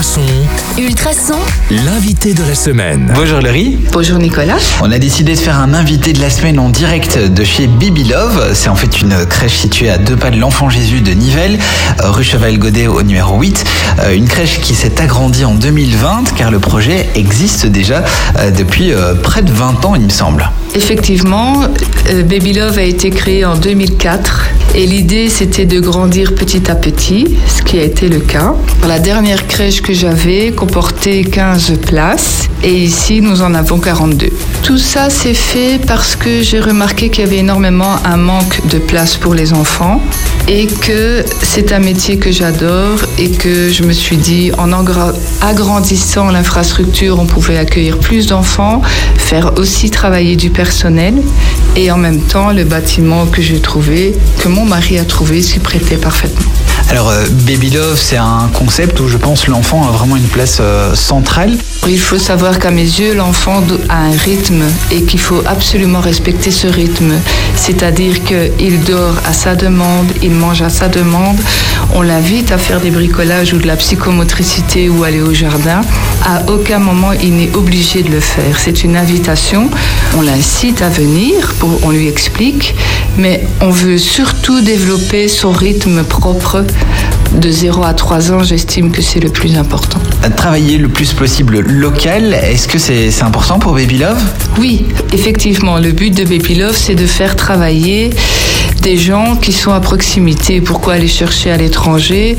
Ultrason. Ultrason. L'invité de la semaine. Bonjour Laurie. Bonjour Nicolas. On a décidé de faire un invité de la semaine en direct de chez Baby Love. C'est en fait une crèche située à deux pas de l'Enfant Jésus de Nivelles, rue Cheval-Godet au numéro 8. Euh, Une crèche qui s'est agrandie en 2020 car le projet existe déjà euh, depuis euh, près de 20 ans il me semble. Effectivement, Baby Love a été créé en 2004 et l'idée c'était de grandir petit à petit, ce qui a été le cas. La dernière crèche que j'avais comportait 15 places et ici nous en avons 42. Tout ça s'est fait parce que j'ai remarqué qu'il y avait énormément un manque de place pour les enfants et que c'est un métier que j'adore et que je me suis dit en agrandissant l'infrastructure on pouvait accueillir plus d'enfants, faire aussi travailler du personnel et en même temps le bâtiment que j'ai trouvé, que mon mari a trouvé, s'y prêtait parfaitement. Alors euh, Baby Love c'est un concept où je pense l'enfant a vraiment une place euh, centrale. Il faut savoir qu'à mes yeux, l'enfant a un rythme et qu'il faut absolument respecter ce rythme. C'est-à-dire qu'il dort à sa demande, il mange à sa demande. On l'invite à faire des bricolages ou de la psychomotricité ou aller au jardin. À aucun moment, il n'est obligé de le faire. C'est une invitation. On l'incite à venir, on lui explique. Mais on veut surtout développer son rythme propre. De 0 à 3 ans, j'estime que c'est le plus important. Travailler le plus possible local, est-ce que c'est important pour Baby Love? Oui, effectivement, le but de Baby Love, c'est de faire travailler des gens qui sont à proximité. Pourquoi aller chercher à l'étranger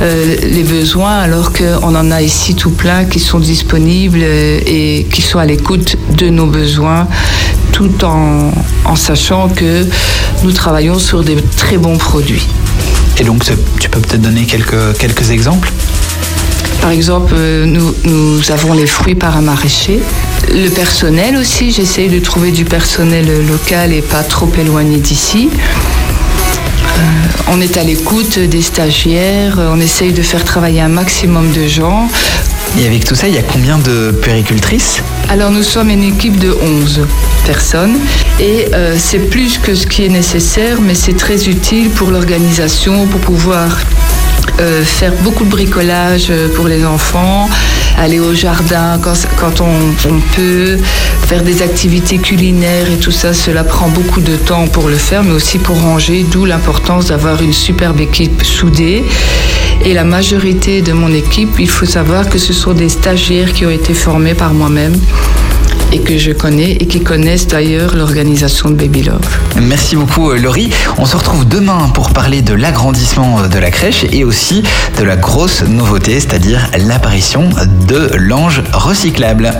euh, les besoins alors qu'on en a ici tout plein qui sont disponibles euh, et qui sont à l'écoute de nos besoins, tout en, en sachant que nous travaillons sur des très bons produits. Et donc tu peux peut-être donner quelques, exemples? Par exemple, euh, nous, nous avons les fruits par un maraîcher. Le personnel aussi, j'essaye de trouver du personnel local et pas trop éloigné d'ici. Euh, on est à l'écoute des stagiaires, on essaye de faire travailler un maximum de gens. Et avec tout ça, il y a combien de péricultrices Alors nous sommes une équipe de 11 personnes et euh, c'est plus que ce qui est nécessaire, mais c'est très utile pour l'organisation, pour pouvoir euh, faire beaucoup de bricolage euh, pour les enfants, aller au jardin quand, on peut, faire des activités culinaires et tout ça, cela prend beaucoup de temps pour le faire, mais aussi pour ranger, d'où l'importance d'avoir une superbe équipe soudée. Et la majorité de mon équipe, il faut savoir que ce sont des stagiaires qui ont été formés par moi-même et que je connais et qui connaissent d'ailleurs l'organisation Baby Love. Merci beaucoup euh, Laurie. On se retrouve demain pour parler de l'agrandissement de la crèche et aussi de la grosse nouveauté, c'est-à-dire l'apparition de l'ange recyclable.